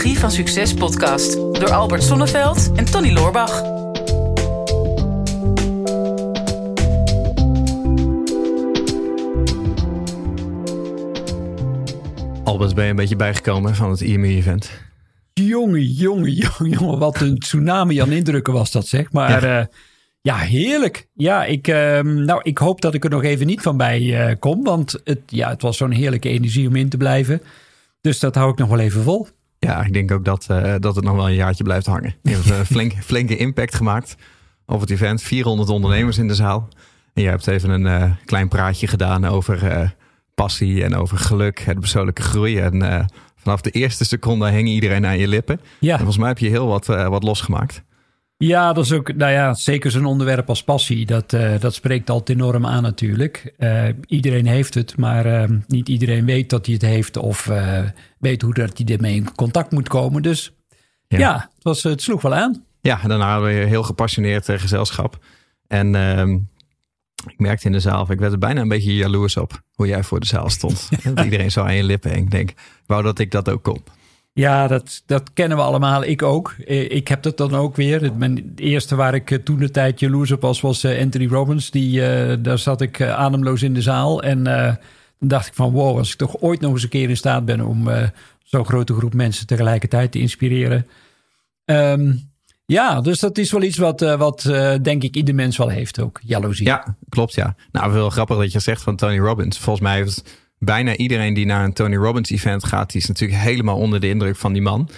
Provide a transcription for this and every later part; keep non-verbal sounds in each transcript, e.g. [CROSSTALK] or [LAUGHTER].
Psychologie van Succes podcast door Albert Sonneveld en Tony Loorbach. Albert, ben je een beetje bijgekomen van het IME-event? Jongen, jongen, [LAUGHS] jongen, jongen. Wat een tsunami aan indrukken was dat, zeg. Maar ja, ja heerlijk. Ja, ik, uh, nou, ik hoop dat ik er nog even niet van bij uh, kom. Want het, ja, het was zo'n heerlijke energie om in te blijven. Dus dat hou ik nog wel even vol. Ja, ik denk ook dat, uh, dat het nog wel een jaartje blijft hangen. Je hebt een flink, flinke impact gemaakt op het event. 400 ondernemers in de zaal. En je hebt even een uh, klein praatje gedaan over passie en over geluk en persoonlijke groei. En vanaf de eerste seconde hing iedereen aan je lippen. Ja. En volgens mij heb je heel wat, wat losgemaakt. Ja, dat is ook, nou ja, zeker zo'n onderwerp als passie. Dat, uh, dat spreekt altijd enorm aan natuurlijk. Uh, iedereen heeft het, maar uh, niet iedereen weet dat hij het heeft of weet hoe dat hij ermee in contact moet komen. Dus ja, ja het, was, het sloeg wel aan. Ja, daarna hadden we heel gepassioneerd gezelschap. En ehm, ik merkte in de zaal, ik werd er bijna een beetje jaloers op hoe jij voor de zaal stond. [LAUGHS] iedereen zo aan je lippen. En ik denk, wou dat ik dat ook kon. Ja, dat, dat kennen we allemaal. Ik ook. Eh, ik heb dat dan ook weer. Mijn eerste waar ik eh, toen de tijd jaloers op was, was eh, Anthony Robbins. Die, daar zat ik ademloos in de zaal. En dan dacht ik van wow, als ik toch ooit nog eens een keer in staat ben om zo'n grote groep mensen tegelijkertijd te inspireren. Um, ja, dus dat is wel iets wat, wat denk ik ieder mens wel heeft ook. Jaloezie. Ja, klopt ja. Nou, wel grappig dat je zegt van Tony Robbins. Volgens mij heeft bijna iedereen die naar een Tony Robbins event gaat, die is natuurlijk helemaal onder de indruk van die man.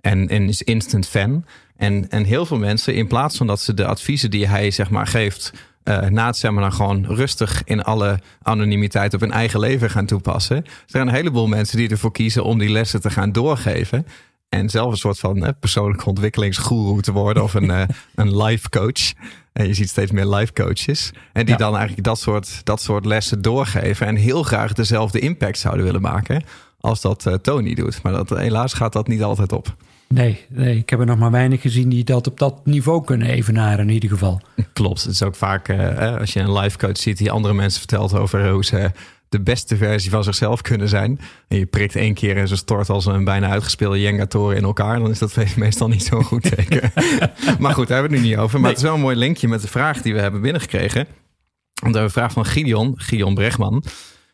En, en is instant fan. En, en heel veel mensen, in plaats van dat ze de adviezen die hij zeg maar geeft, uh, na het seminar gewoon rustig in alle anonimiteit op hun eigen leven gaan toepassen. Er zijn een heleboel mensen die ervoor kiezen om die lessen te gaan doorgeven. En zelf een soort van uh, persoonlijke ontwikkelingsgoeroe te worden of een, uh, [LAUGHS] een life coach. En je ziet steeds meer life coaches. En die dan eigenlijk dat soort, dat soort lessen doorgeven. En heel graag dezelfde impact zouden willen maken als dat uh, Tony doet. Maar dat, helaas gaat dat niet altijd op. Nee, nee, ik heb er nog maar weinig gezien die dat op dat niveau kunnen evenaren in ieder geval. Klopt, het is ook vaak uh, als je een life coach ziet die andere mensen vertelt over hoe ze de beste versie van zichzelf kunnen zijn. En je prikt één keer en ze stort als een bijna uitgespeelde Jenga-toren in elkaar. Dan is dat [LAUGHS] meestal niet zo'n goed teken. [LAUGHS] maar goed, daar hebben we het nu niet over. Maar het is wel een mooi linkje met de vraag die we hebben binnengekregen. Want we hebben een vraag van Gideon, Gideon Bregman.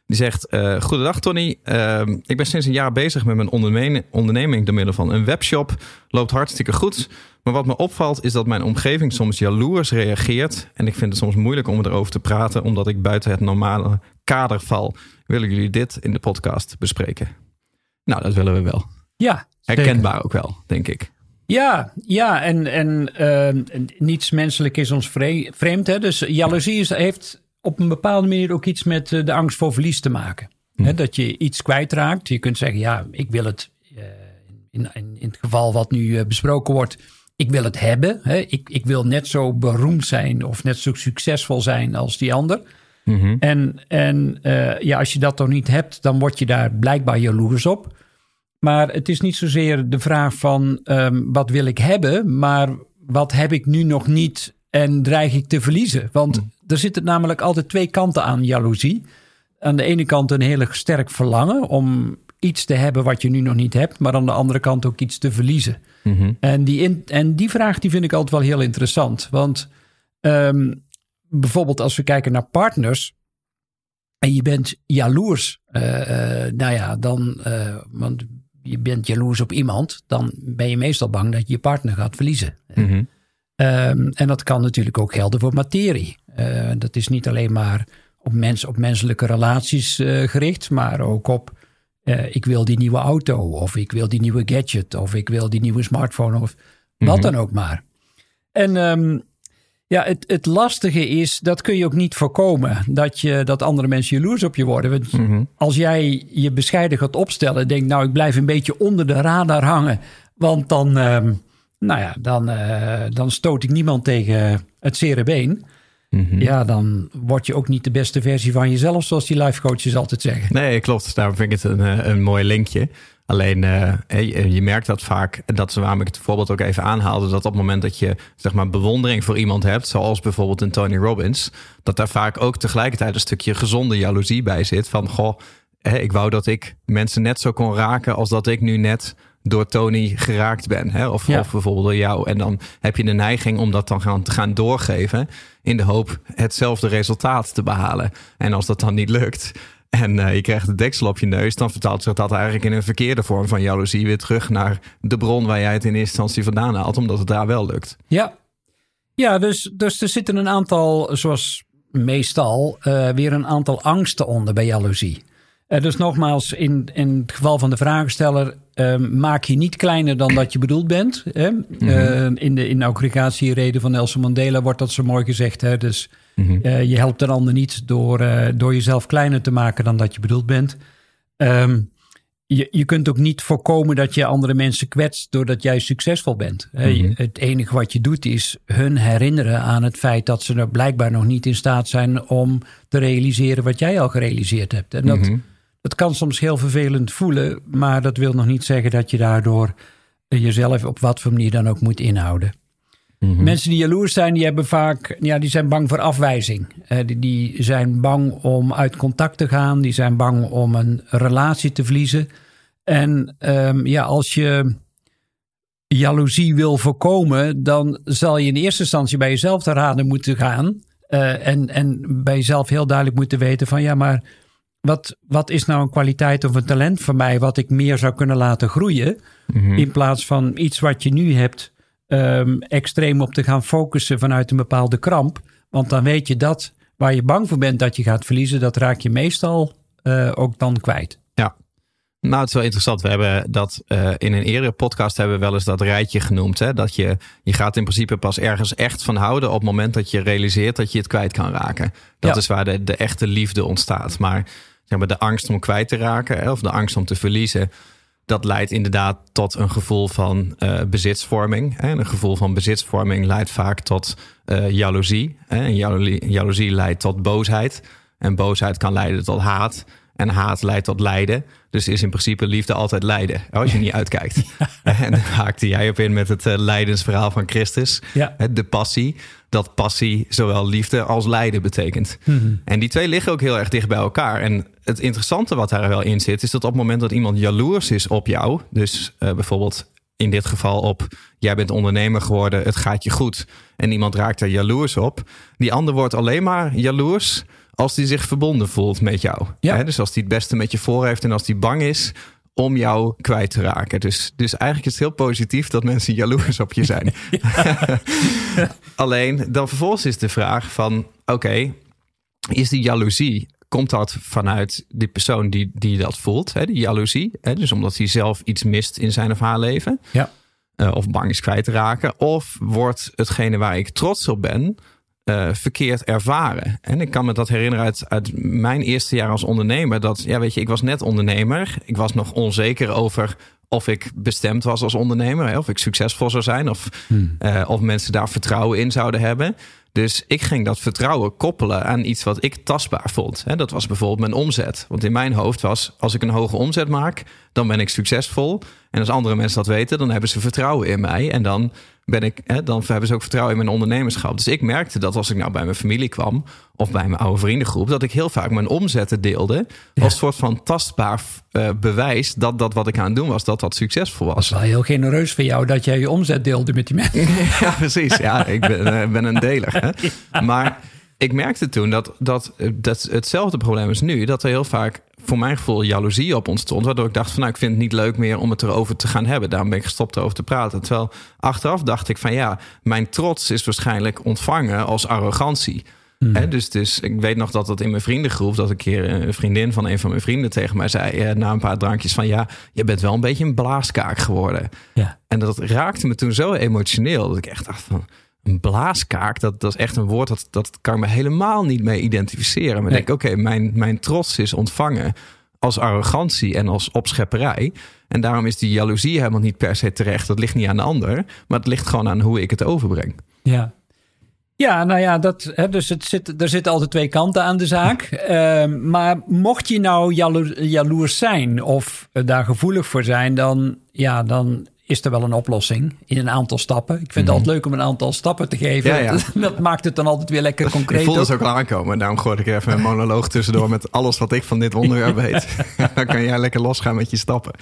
Die zegt, uh, goedendag Tony. Uh, ik ben sinds een jaar bezig met mijn onderneming, onderneming door middel van een webshop. Loopt hartstikke goed. Maar wat me opvalt is dat mijn omgeving soms jaloers reageert. En ik vind het soms moeilijk om erover te praten, omdat ik buiten het normale kader val. Willen jullie dit in de podcast bespreken? Nou, dat willen we wel. Ja. Herkenbaar ook wel, denk ik. Ja, ja en, en uh, niets menselijk is ons vreemd. Hè? Dus jaloezie is, heeft op een bepaalde manier ook iets met eh, de angst voor verlies te maken. Hm. Dat je iets kwijtraakt. Je kunt zeggen, ja, ik wil het, uh, in, in, in, het geval wat nu uh, besproken wordt, ik wil het hebben. Ik, ik wil net zo beroemd zijn of net zo succesvol zijn als die ander. Mm-hmm. En, en ja, als je dat toch niet hebt, dan word je daar blijkbaar jaloers op. Maar het is niet zozeer de vraag van um, wat wil ik hebben, maar wat heb ik nu nog niet en dreig ik te verliezen? Want hm er zitten namelijk altijd twee kanten aan jaloezie. Aan de ene kant een heel sterk verlangen om iets te hebben wat je nu nog niet hebt, maar aan de andere kant ook iets te verliezen. Mhm. en, die in, en die vraag die vind ik altijd wel heel interessant. Want um, bijvoorbeeld als we kijken naar partners en je bent jaloers, uh, uh, nou ja, dan, uh, want je bent jaloers op iemand, dan ben je meestal bang dat je je partner gaat verliezen. Mm -hmm. Um, en dat kan natuurlijk ook gelden voor materie. Uh, dat is niet alleen maar op, mens, op menselijke relaties uh, gericht, maar ook op uh, ik wil die nieuwe auto, of ik wil die nieuwe gadget, of ik wil die nieuwe smartphone, of wat mhm. dan ook maar. En um, ja, het, het lastige is, dat kun je ook niet voorkomen, dat, je, dat andere mensen jaloers op je worden. Want mhm. als jij je bescheiden gaat opstellen, denk nou, ik blijf een beetje onder de radar hangen, want dan, um, nou ja, dan, dan stoot ik niemand tegen het zere been. Mhm. Ja, dan word je ook niet de beste versie van jezelf, zoals die life coaches altijd zeggen. Nee, klopt. Daarom vind ik het een, eh, een mooi linkje. Alleen uh, je merkt dat vaak, dat ze waarom ik het voorbeeld ook even aanhaalde, dat op het moment dat je zeg maar bewondering voor iemand hebt, zoals bijvoorbeeld een Tony Robbins, dat daar vaak ook tegelijkertijd een stukje gezonde jaloezie bij zit. Van goh, ik wou dat ik mensen net zo kon raken als dat ik nu net door Tony geraakt ben. Hè? Of, Ja. of bijvoorbeeld door jou. En dan heb je de neiging om dat dan gaan, te gaan doorgeven. In de hoop hetzelfde resultaat te behalen. En als dat dan niet lukt. En eh, je krijgt de deksel op je neus, dan vertaalt zich dat eigenlijk in een verkeerde vorm van jaloezie weer terug naar de bron waar jij het in eerste instantie vandaan haalt, omdat het daar wel lukt. Ja, ja dus, dus er zitten een aantal, zoals meestal, eh, weer een aantal angsten onder bij jaloezie. Eh, dus nogmaals, in, in het geval van de vragensteller, eh, maak je niet kleiner dan dat je bedoeld bent. Hè? Eh, in de inauguratiereden van Nelson Mandela wordt dat zo mooi gezegd. Hè? Dus eh, je helpt een ander niet door, eh, door jezelf kleiner te maken dan dat je bedoeld bent. Ehm, je, je kunt ook niet voorkomen dat je andere mensen kwetst doordat jij succesvol bent. Je- Het enige wat je doet is hun herinneren aan het feit dat ze er blijkbaar nog niet in staat zijn om te realiseren wat jij al gerealiseerd hebt. En dat, dat kan soms heel vervelend voelen, maar dat wil nog niet zeggen dat je daardoor jezelf op wat voor manier dan ook moet inhouden. Mensen die jaloers zijn, die hebben vaak, ja, die zijn bang voor afwijzing. Eh, die, die zijn bang om uit contact te gaan. Die zijn bang om een relatie te verliezen. En ehm, ja, als je jaloezie wil voorkomen, dan zal je in eerste instantie bij jezelf te raden moeten gaan. Eh, en, en bij jezelf heel duidelijk moeten weten van ja, maar wat, wat is nou een kwaliteit of een talent van mij wat ik meer zou kunnen laten groeien? In plaats van iets wat je nu hebt ehm, extreem op te gaan focussen vanuit een bepaalde kramp. Want dan weet je dat waar je bang voor bent dat je gaat verliezen, dat raak je meestal eh, ook dan kwijt. Ja. Nou, het is wel interessant. We hebben dat eh, in een eerdere podcast hebben we wel eens dat rijtje genoemd. Hè? Dat je, je gaat in principe pas ergens echt van houden op het moment dat je realiseert dat je het kwijt kan raken. Dat Ja. is waar de, de echte liefde ontstaat. Maar, zeg maar de angst om kwijt te raken of de angst om te verliezen, dat leidt inderdaad tot een gevoel van eh, bezitsvorming. En een gevoel van bezitsvorming leidt vaak tot eh, jaloezie. En jaloezie, jaloezie leidt tot boosheid. En boosheid kan leiden tot haat. En haat leidt tot lijden. Dus is in principe liefde altijd lijden. Als je niet [LAUGHS] uitkijkt. [LAUGHS] En daar haakte jij op in met het eh, lijdensverhaal van Christus. Ja. De passie. Dat passie zowel liefde als lijden betekent. En die twee liggen ook heel erg dicht bij elkaar. En het interessante wat daar wel in zit, is dat op het moment dat iemand jaloers is op jou, dus eh, bijvoorbeeld in dit geval op jij bent ondernemer geworden, het gaat je goed. En iemand raakt er jaloers op. Die ander wordt alleen maar jaloers als die zich verbonden voelt met jou. Ja. Hè, dus als die het beste met je voor heeft en als die bang is om jou kwijt te raken. Dus, dus eigenlijk is het heel positief dat mensen jaloers op je zijn. [LAUGHS] [LAUGHS] Alleen dan vervolgens is de vraag van oké, is die jaloezie, komt dat vanuit die persoon die, die dat voelt, hè, die jaloezie? Hè, dus omdat hij zelf iets mist in zijn of haar leven, Ja. eh, of bang is kwijt te raken, of wordt hetgene waar ik trots op ben, eh, verkeerd ervaren. En ik kan me dat herinneren uit, uit mijn eerste jaar als ondernemer. Dat, ja, weet je, ik was net ondernemer. Ik was nog onzeker over of ik bestemd was als ondernemer. Hè, of ik succesvol zou zijn. Of, eh, of mensen daar vertrouwen in zouden hebben. Dus ik ging dat vertrouwen koppelen aan iets wat ik tastbaar vond. Hè, dat was bijvoorbeeld mijn omzet. Want in mijn hoofd was, als ik een hoge omzet maak, dan ben ik succesvol. En als andere mensen dat weten, dan hebben ze vertrouwen in mij. En dan, ben ik, hè, dan hebben ze ook vertrouwen in mijn ondernemerschap. Dus ik merkte dat als ik nou bij mijn familie kwam of bij mijn oude vriendengroep, dat ik heel vaak mijn omzetten deelde als soort van tastbaar eh, bewijs dat dat wat ik aan het doen was, dat dat succesvol Dat is was. wel heel genereus van jou dat jij je omzet deelde met die mensen. [LAUGHS] Ja, precies. Ja, ik ben, eh, ben een deler. Hè? [LAUGHS] Maar ik merkte toen dat, dat, eh, dat hetzelfde probleem is nu. Dat er heel vaak voor mijn gevoel jaloezie op ontstond. Waardoor ik dacht van nou, ik vind het niet leuk meer om het erover te gaan hebben. Daarom ben ik gestopt erover te praten. Terwijl achteraf dacht ik van ja, mijn trots is waarschijnlijk ontvangen als arrogantie. Hè, dus, dus ik weet nog dat dat in mijn vriendengroep, dat een keer een vriendin van een van mijn vrienden tegen mij zei, eh, na een paar drankjes van ja, je bent wel een beetje een blaaskaak geworden. Ja. En dat raakte me toen zo emotioneel dat ik echt dacht van een blaaskaak, dat, dat is echt een woord dat, dat kan ik me helemaal niet mee identificeren. Maar Nee. ik denk, oké, mijn, mijn trots is ontvangen als arrogantie en als opschepperij. En daarom is die jaloezie helemaal niet per se terecht. Dat ligt niet aan de ander, maar het ligt gewoon aan hoe ik het overbreng. Ja. Ja, nou ja, dat, hè, dus het zit, er zitten altijd twee kanten aan de zaak. [LAUGHS] Ehm, maar mocht je nou jalo- jaloers zijn of daar gevoelig voor zijn, dan, ja, dan is er wel een oplossing in een aantal stappen. Ik vind het Mhm. altijd leuk om een aantal stappen te geven. Ja, ja. [LAUGHS] Dat maakt het dan altijd weer lekker Ik concreet. voelde ook. ze ook al aankomen. Daarom gooi ik even een monoloog tussendoor met alles wat ik van dit onderwerp [LAUGHS] weet. [LAUGHS] Dan kan jij lekker losgaan met je stappen.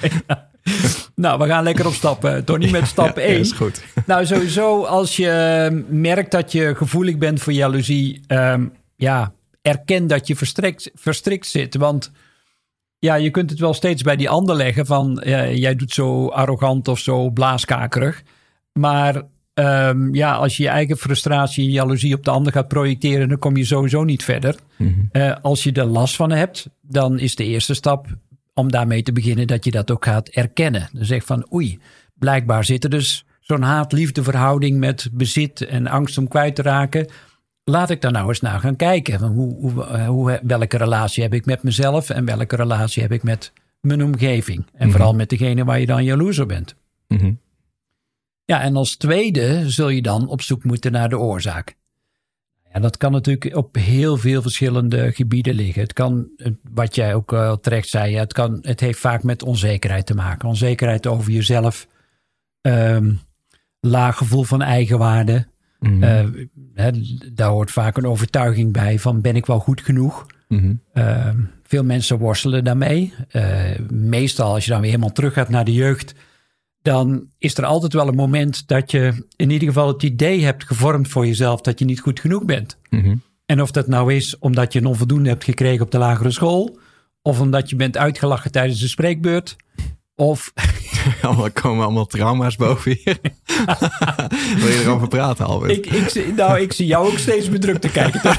Nou, we gaan lekker op stappen. Tony, met stap Ja, 1. is goed. Nou, sowieso als je merkt dat je gevoelig bent voor jaloezie, ehm, ja, erken dat je verstrikt, verstrikt zit. Want ja, je kunt het wel steeds bij die ander leggen van jij doet zo arrogant of zo blaaskakerig. Maar ehm, ja, als je je eigen frustratie en jaloezie op de ander gaat projecteren, dan kom je sowieso niet verder. Eh, als je er last van hebt, dan is de eerste stap om daarmee te beginnen dat je dat ook gaat erkennen. Dan zeg van oei, blijkbaar zit er dus zo'n haat-liefde verhouding met bezit en angst om kwijt te raken. Laat ik daar nou eens naar gaan kijken. Van Hoe, hoe, eh, hoe, welke relatie heb ik met mezelf en welke relatie heb ik met mijn omgeving? En vooral met degene waar je dan jaloers op bent. Mhm. Ja, en als tweede zul je dan op zoek moeten naar de oorzaak. Ja, dat kan natuurlijk op heel veel verschillende gebieden liggen. Het kan, eh, wat jij ook eh, terecht zei, het, kan, het heeft vaak met onzekerheid te maken. Onzekerheid over jezelf, ehm, laag gevoel van eigenwaarde. Mhm. Eh, hè, daar hoort vaak een overtuiging bij van ben ik wel goed genoeg? Mhm. Uh, veel mensen worstelen daarmee. Uh, meestal als je dan weer helemaal terug gaat naar de jeugd, dan is er altijd wel een moment dat je in ieder geval het idee hebt gevormd voor jezelf dat je niet goed genoeg bent. Mhm. En of dat nou is omdat je een onvoldoende hebt gekregen op de lagere school, of omdat je bent uitgelachen tijdens de spreekbeurt, of [LAUGHS] Allemaal komen allemaal trauma's boven hier. [LAUGHS] Wil je erover praten, Albert? ik, ik, nou, ik zie jou ook steeds bedrukt te kijken. [LAUGHS]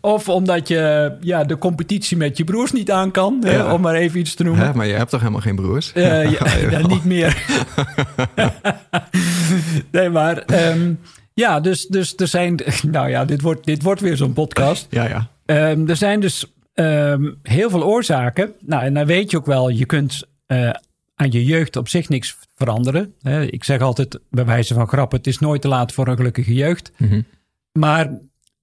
of omdat je ja, de competitie met je broers niet aan kan, hè, om maar even iets te noemen. Hè, maar je hebt toch helemaal geen broers? Eh, ja, ja, niet meer. nee, maar ehm, ja, dus, dus er zijn. Nou ja, dit wordt, dit wordt weer zo'n podcast. Ja, ja. Ehm, er zijn dus ehm, heel veel oorzaken. Nou, en dan weet je ook wel, je kunt eh, aan je jeugd op zich niks veranderen. Ik zeg altijd bij wijze van grap: het is nooit te laat voor een gelukkige jeugd. Mhm. Maar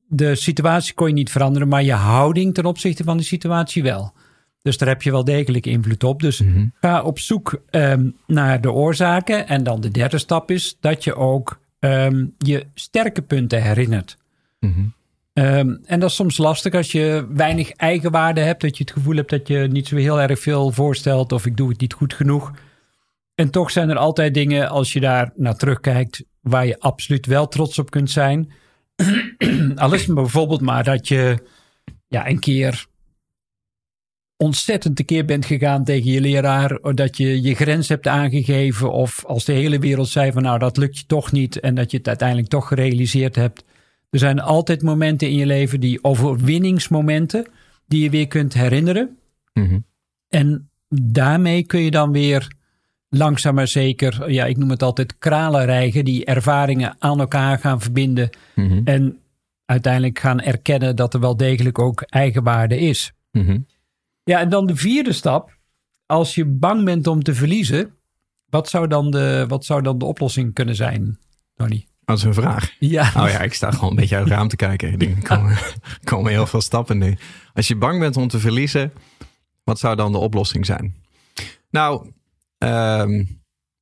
de situatie kon je niet veranderen, maar je houding ten opzichte van de situatie wel. Dus daar heb je wel degelijk invloed op. Dus Mhm. ga op zoek ehm, naar de oorzaken. En dan de derde stap is dat je ook ehm, je sterke punten herinnert. Mhm. Ehm, en dat is soms lastig als je weinig eigenwaarde hebt. Dat je het gevoel hebt dat je niet zo heel erg veel voorstelt. Of ik doe het niet goed genoeg. En toch zijn er altijd dingen als je daar naar terugkijkt. Waar je absoluut wel trots op kunt zijn. [CLEARS THROAT] Al is het bijvoorbeeld maar dat je ja, een keer ontzettend tekeer bent gegaan tegen je leraar. Dat je je grens hebt aangegeven. Of als de hele wereld zei van nou dat lukt je toch niet. En dat je het uiteindelijk toch gerealiseerd hebt. Er zijn altijd momenten in je leven, die overwinningsmomenten, die je weer kunt herinneren. Mhm. En daarmee kun je dan weer langzaam maar zeker, ja, ik noem het altijd kralen rijgen, die ervaringen aan elkaar gaan verbinden. Mhm. En uiteindelijk gaan erkennen dat er wel degelijk ook eigenwaarde is. Mhm. Ja, en dan de vierde stap. Als je bang bent om te verliezen, wat zou dan de, wat zou dan de oplossing kunnen zijn, Tony? Dat is een vraag. Ja, Oh ja, ik sta gewoon een beetje uit het raam te kijken. Ik denk, er komen, er [LAUGHS] komen heel veel stappen nu. Als je bang bent om te verliezen, wat zou dan de oplossing zijn? Nou, ehm,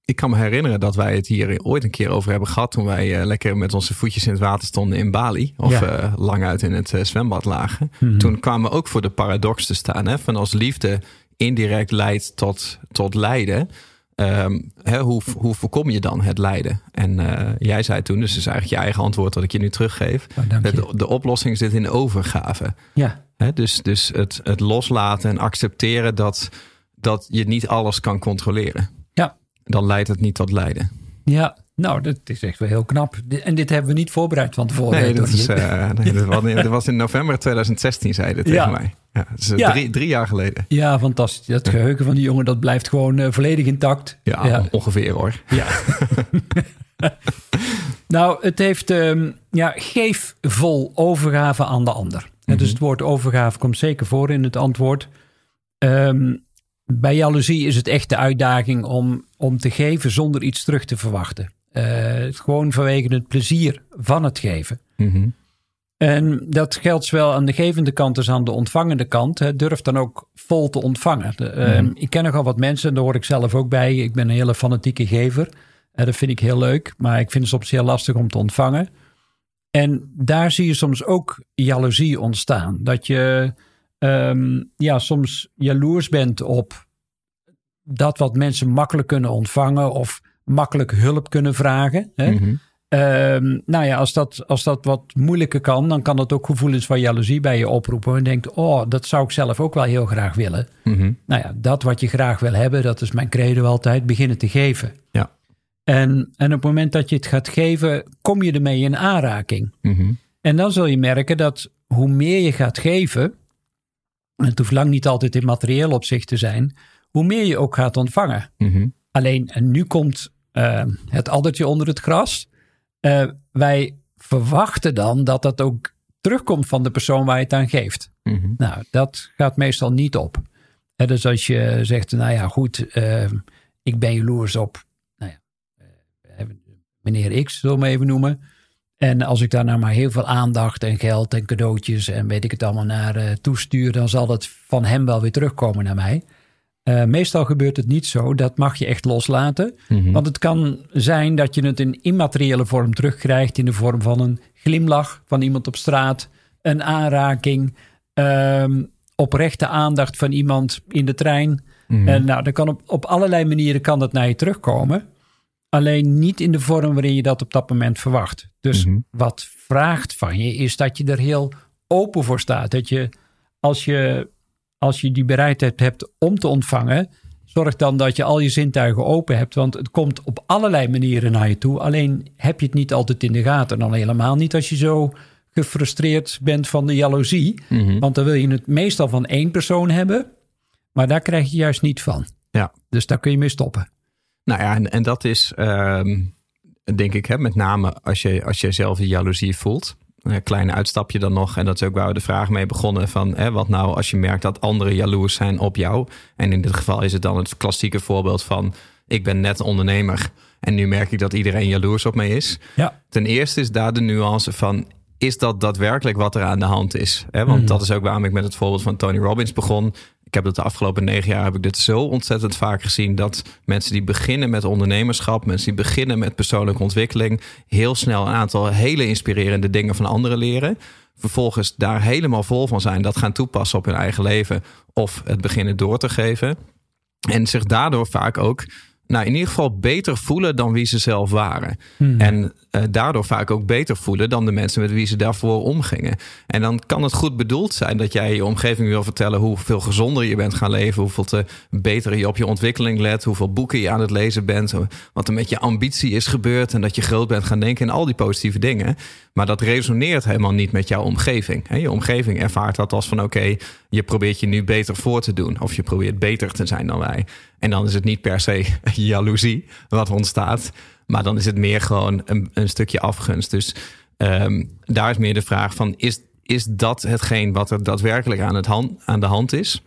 ik kan me herinneren dat wij het hier ooit een keer over hebben gehad. toen wij eh, lekker met onze voetjes in het water stonden in Bali. Of Ja. eh, lang uit in het eh, zwembad lagen. Mhm. Toen kwamen we ook voor de paradox te staan. Hè, van als liefde indirect leidt tot, tot lijden. Ehm, hè, hoe, hoe voorkom je dan het lijden? En eh, jij zei toen, dus het is eigenlijk je eigen antwoord dat ik je nu teruggeef. Oh. De, de oplossing zit in overgave. ja. Hè, dus dus het, het loslaten en accepteren dat, dat je niet alles kan controleren. Ja. Dan leidt het niet tot lijden. Ja, nou, dat is echt wel heel knap. En dit hebben we niet voorbereid van tevoren. Nee, dat, Tony. is, eh, nee, dat, was, dat in november 2016, zei dit Ja. tegen mij. Ja, dat eh, Ja. Drie, drie jaar geleden. Ja, fantastisch. Dat geheugen van die jongen, dat blijft gewoon eh, volledig intact. Ja, ja. ongeveer hoor. Ja. [LAUGHS] nou, het heeft, ehm, ja, geef vol overgave aan de ander. Hè, Dus het woord overgave komt zeker voor in het antwoord. Ehm, bij jaloezie is het echt de uitdaging om, om te geven zonder iets terug te verwachten. Eh, gewoon vanwege het plezier van het geven. Mhm. En dat geldt zowel aan de gevende kant als aan de ontvangende kant. Hè. Durf dan ook vol te ontvangen. De, ehm, Ik ken nogal wat mensen, daar hoor ik zelf ook bij. Ik ben een hele fanatieke gever. En dat vind ik heel leuk, maar ik vind het soms heel lastig om te ontvangen. En daar zie je soms ook jaloezie ontstaan. Dat je ehm, ja, soms jaloers bent op dat wat mensen makkelijk kunnen ontvangen of makkelijk hulp kunnen vragen. Hè? Mhm. Ehm, nou ja, als dat, als dat wat moeilijker kan, dan kan dat ook gevoelens van jaloezie bij je oproepen. En denkt, oh, dat zou ik zelf ook wel heel graag willen. Mhm. Nou ja, dat wat je graag wil hebben, dat is mijn credo altijd, beginnen te geven. Ja. En, en op het moment dat je het gaat geven, kom je ermee in aanraking. Mhm. En dan zul je merken dat hoe meer je gaat geven, en het hoeft lang niet altijd in materieel opzicht te zijn, hoe meer je ook gaat ontvangen. Mhm. Alleen, en nu komt eh, het addertje onder het gras. Eh, wij verwachten dan dat dat ook terugkomt van de persoon waar je het aan geeft. Mhm. Nou, dat gaat meestal niet op. Dus als je zegt, nou ja, goed, eh, ik ben jaloers op nou ja, eh, meneer X, zullen we hem even noemen. En als ik daar nou maar heel veel aandacht en geld en cadeautjes en weet ik het allemaal naar eh, toestuur, dan zal het van hem wel weer terugkomen naar mij. Eh, meestal gebeurt het niet zo. Dat mag je echt loslaten. Mhm. Want het kan zijn dat je het in immateriële vorm terugkrijgt. In de vorm van een glimlach van iemand op straat. Een aanraking. ehm, oprechte aandacht van iemand in de trein. Mhm. En nou, dan kan op, op allerlei manieren kan dat naar je terugkomen. Alleen niet in de vorm waarin je dat op dat moment verwacht. Dus Mhm. wat vraagt van je is dat je er heel open voor staat. Dat je als je, als je die bereidheid hebt om te ontvangen, zorg dan dat je al je zintuigen open hebt. Want het komt op allerlei manieren naar je toe. Alleen heb je het niet altijd in de gaten. En dan helemaal niet als je zo gefrustreerd bent van de jaloezie. Mhm. Want dan wil je het meestal van één persoon hebben. Maar daar krijg je juist niet van. Ja. Dus daar kun je mee stoppen. Nou ja, en, en dat is ehm, denk ik, hè, met name als je, als je zelf die jaloezie voelt. Een klein uitstapje dan nog. En dat is ook waar we de vraag mee begonnen. Van hè, wat nou als je merkt dat anderen jaloers zijn op jou. En in dit geval is het dan het klassieke voorbeeld van... ik ben net ondernemer en nu merk ik dat iedereen jaloers op mij is. Ja. Ten eerste is daar de nuance van... is dat daadwerkelijk wat er aan de hand is? Hè? Want dat is ook waarom ik met het voorbeeld van Tony Robbins begon. Ik heb dat de afgelopen negen jaar heb ik dit zo ontzettend vaak gezien... dat mensen die beginnen met ondernemerschap... mensen die beginnen met persoonlijke ontwikkeling... heel snel een aantal hele inspirerende dingen van anderen leren... vervolgens daar helemaal vol van zijn... dat gaan toepassen op hun eigen leven... of het beginnen door te geven... En zich daardoor vaak ook, nou in ieder geval beter voelen dan wie ze zelf waren. En eh, daardoor vaak ook beter voelen dan de mensen met wie ze daarvoor omgingen. En dan kan het goed bedoeld zijn dat jij je omgeving wil vertellen hoeveel gezonder je bent gaan leven, hoeveel te beter je op je ontwikkeling let, hoeveel boeken je aan het lezen bent, wat er met je ambitie is gebeurd en dat je groot bent gaan denken en al die positieve dingen. Maar dat resoneert helemaal niet met jouw omgeving. hè. Je omgeving ervaart dat als van oké, je probeert je nu beter voor te doen. Of je probeert beter te zijn dan wij. En dan is het niet per se [LAUGHS] jaloezie wat ontstaat. Maar dan is het meer gewoon een, een stukje afgunst. Dus ehm, daar is meer de vraag van is, is dat hetgeen wat er daadwerkelijk aan, het hand, aan de hand is?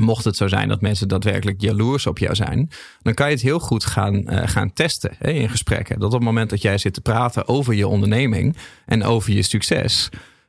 Mocht het zo zijn dat mensen daadwerkelijk jaloers op jou zijn, dan kan je het heel goed gaan, eh, gaan testen hè, in gesprekken. Dat op het moment dat jij zit te praten over je onderneming en over je succes,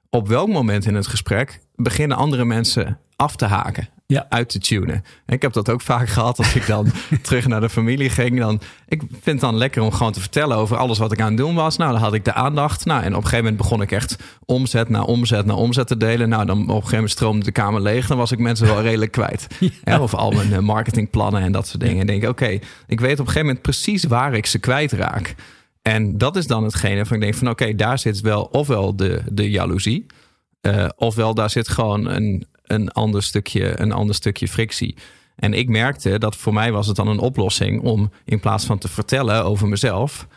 op welk moment in het gesprek beginnen andere mensen af te haken, Ja. uit te tunen. Ik heb dat ook vaak gehad als ik dan [LAUGHS] terug naar de familie ging. Dan, ik vind het dan lekker om gewoon te vertellen over alles wat ik aan het doen was. Nou, dan had ik de aandacht. Nou, en op een gegeven moment begon ik echt omzet na omzet na omzet te delen. Nou, dan op een gegeven moment stroomde de kamer leeg. Dan was ik mensen wel redelijk kwijt. [LAUGHS] Ja, of al mijn eh, marketingplannen en dat soort dingen. En denk, oké, ik weet op een gegeven moment precies waar ik ze kwijtraak. En dat is dan hetgene waarvan ik denk van oké, daar zit wel ofwel de, de jaloezie. eh, ofwel daar zit gewoon een, een, ander stukje, een ander stukje frictie. En ik merkte dat voor mij was het dan een oplossing om in plaats van te vertellen over mezelf,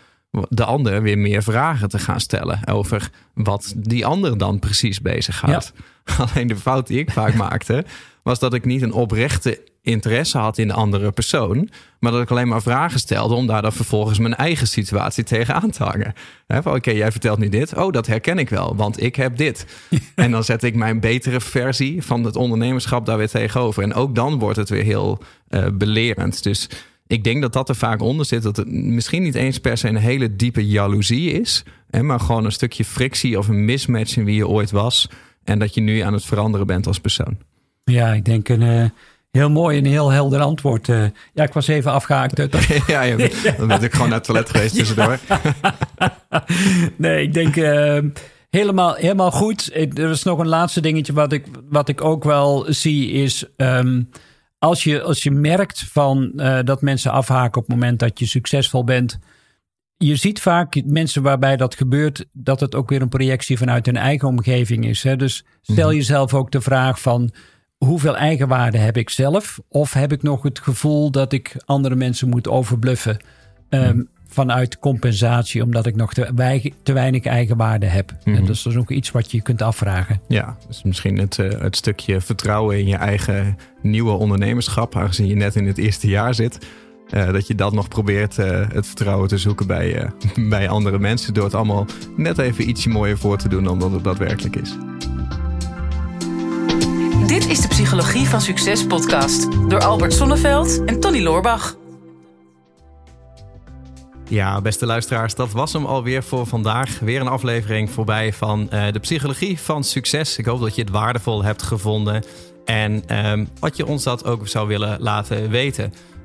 de ander weer meer vragen te gaan stellen over wat die ander dan precies bezighoudt. [LAUGHS] Alleen de fout die ik vaak maakte, was dat ik niet een oprechte interesse had in de andere persoon, maar dat ik alleen maar vragen stelde om daar dan vervolgens mijn eigen situatie tegenaan te hangen. Van, Oké, jij vertelt nu dit. Oh, dat herken ik wel, want ik heb dit. En dan zet ik mijn betere versie van het ondernemerschap daar weer tegenover. En ook dan wordt het weer heel eh, belerend. Dus ik denk dat dat er vaak onder zit. Dat het misschien niet eens per se een hele diepe jaloezie is. Hè, maar gewoon een stukje frictie of een mismatch in wie je ooit was. En dat je nu aan het veranderen bent als persoon. Ja, ik denk een uh, heel mooi en heel helder antwoord. Uh, ja, ik was even afgehaakt. [LAUGHS] ja, ja, [LAUGHS] dan ben ik gewoon naar het toilet geweest tussendoor. [LAUGHS] nee, ik denk uh, helemaal, helemaal goed. Er is nog een laatste dingetje wat ik, wat ik ook wel zie is... Um, als je, als je merkt van, uh, dat mensen afhaken op het moment dat je succesvol bent. Je ziet vaak mensen waarbij dat gebeurt, dat het ook weer een projectie vanuit hun eigen omgeving is. Hè? Dus stel mhm. jezelf ook de vraag van hoeveel eigenwaarde heb ik zelf? Of heb ik nog het gevoel dat ik andere mensen moet overbluffen? Um, vanuit compensatie, omdat ik nog te, te weinig eigenwaarde heb. En mhm. dus dat is ook iets wat je kunt afvragen. Ja, dus misschien het, uh, het stukje vertrouwen in je eigen nieuwe ondernemerschap, aangezien je net in het eerste jaar zit. Uh, dat je dat nog probeert uh, het vertrouwen te zoeken bij, [LAUGHS] bij andere mensen. Door het allemaal net even ietsje mooier voor te doen dan dat het daadwerkelijk is. Dit is de Psychologie van Succes podcast door Albert Sonneveld en Tony Loorbach. Ja, beste luisteraars, dat was hem alweer voor vandaag. Weer een aflevering voorbij van uh, de Psychologie van Succes. Ik hoop dat je het waardevol hebt gevonden en um, je ons dat ook zou willen laten weten.